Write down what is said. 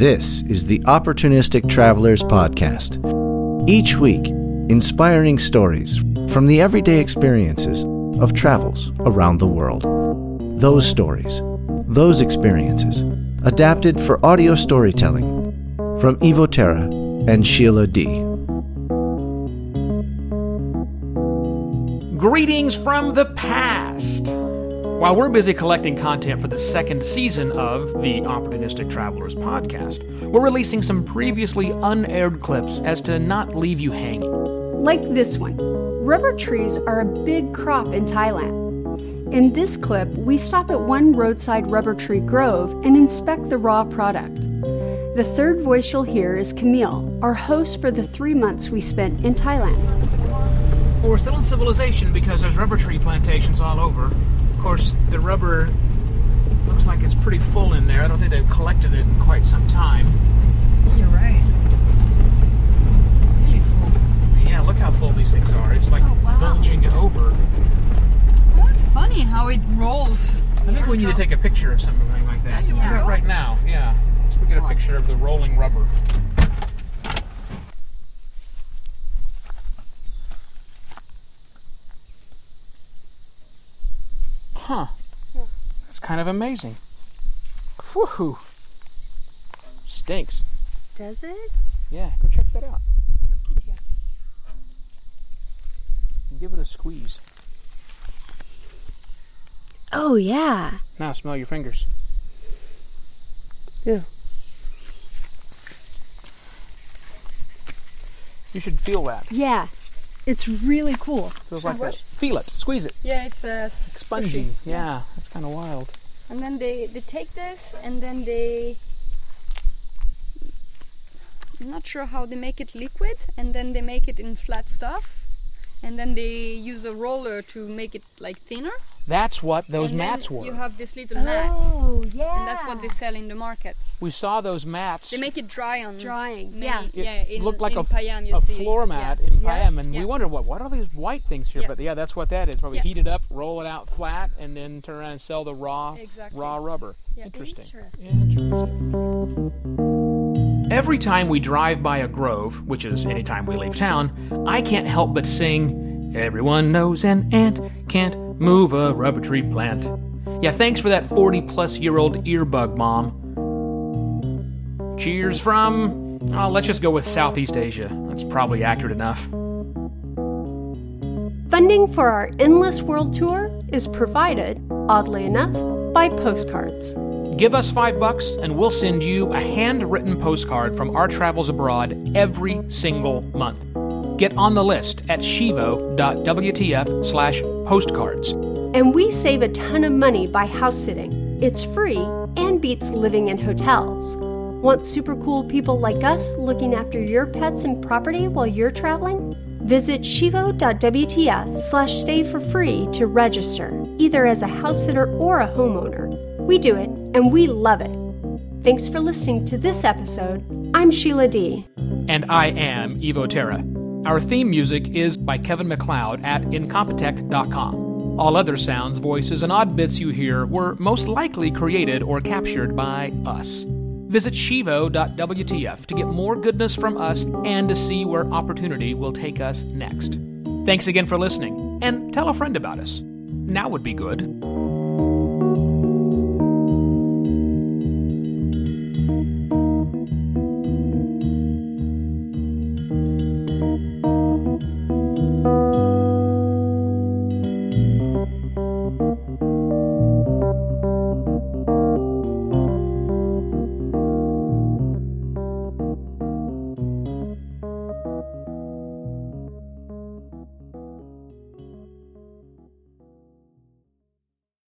This is the Opportunistic Travelers Podcast. Each week, inspiring stories from the everyday experiences of travels around the world. Those stories, those experiences, adapted for audio storytelling from Evo Terra and Sheila Dee. Greetings from the past! While we're busy collecting content for the second season of the Opportunistic Travelers podcast, we're releasing some previously unaired clips as to not leave you hanging. Like this one Rubber trees are a big crop in Thailand. In this clip, we stop at one roadside rubber tree grove and inspect the raw product. The third voice you'll hear is Camille, our host for the three months we spent in Thailand. Well, we're still in civilization because there's rubber tree plantations all over. Of course, the rubber looks like it's pretty full in there. I don't think they've collected it in quite some time. You're right. Really full. Yeah, look how full these things are. It's like Oh, wow. bulging over. Well, it's funny how it rolls. I think we need to take a picture of something like that. Yeah, that right now. Yeah. Let's get a picture of the rolling rubber. Huh. That's kind of amazing. Woohoo. Stinks. Does it? Yeah, go check that out. Yeah. Give it a squeeze. Oh, yeah. Now smell your fingers. Yeah. You should feel that. Yeah. It's really cool. Feels like that. Feel it. Squeeze it. Yeah, it's uh, Spongy. squishy. Yeah, that's kind of wild. And then they they take this and then they. I'm not sure how they make it liquid, and then they make it in flat stuff, and then they use a roller to make it like thinner. That's what those and then mats were. You have these little mats, Oh, yeah. and that's what they sell in the market. we saw those mats. They make it dry on Drying, many- yeah. it yeah. In, looked like in a, f- Payam, you a see. floor mat yeah. in Yeah, Payam, and yeah. we wondered what what are these white things here? Yeah. But yeah, that's what that is. Probably Yeah. heat it up, roll it out flat, and then turn around and sell the raw Exactly. raw rubber. Yeah. Interesting. Interesting. Interesting. Every time we drive by a grove, which is any time we leave town, I can't help but sing, Everyone knows an ant can't move a rubber tree plant. Yeah, thanks for that 40 plus year old earbug, Mom. Cheers from. Oh, let's just go with Southeast Asia. That's probably accurate enough. Funding for our Endless World Tour is provided, oddly enough, by postcards. Give us five bucks and we'll send you a handwritten postcard from our travels abroad every single month. Get on the list at shivo.wtf slash postcards. And we save a ton of money by house sitting. It's free and beats living in hotels. Want super cool people like us looking after your pets and property while you're traveling? Visit shivo.wtf slash stay for free to register, either as a house sitter or a homeowner. We do it, and we love it. Thanks for listening to this episode. I'm Sheila Dee. And I am Evo Terra. Our theme music is by Kevin MacLeod at incompetech.com. All other sounds, voices, and odd bits you hear were most likely created or captured by us. Visit shivo.wtf to get more goodness from us and to see where opportunity will take us next. Thanks again for listening, and tell a friend about us. Now would be good.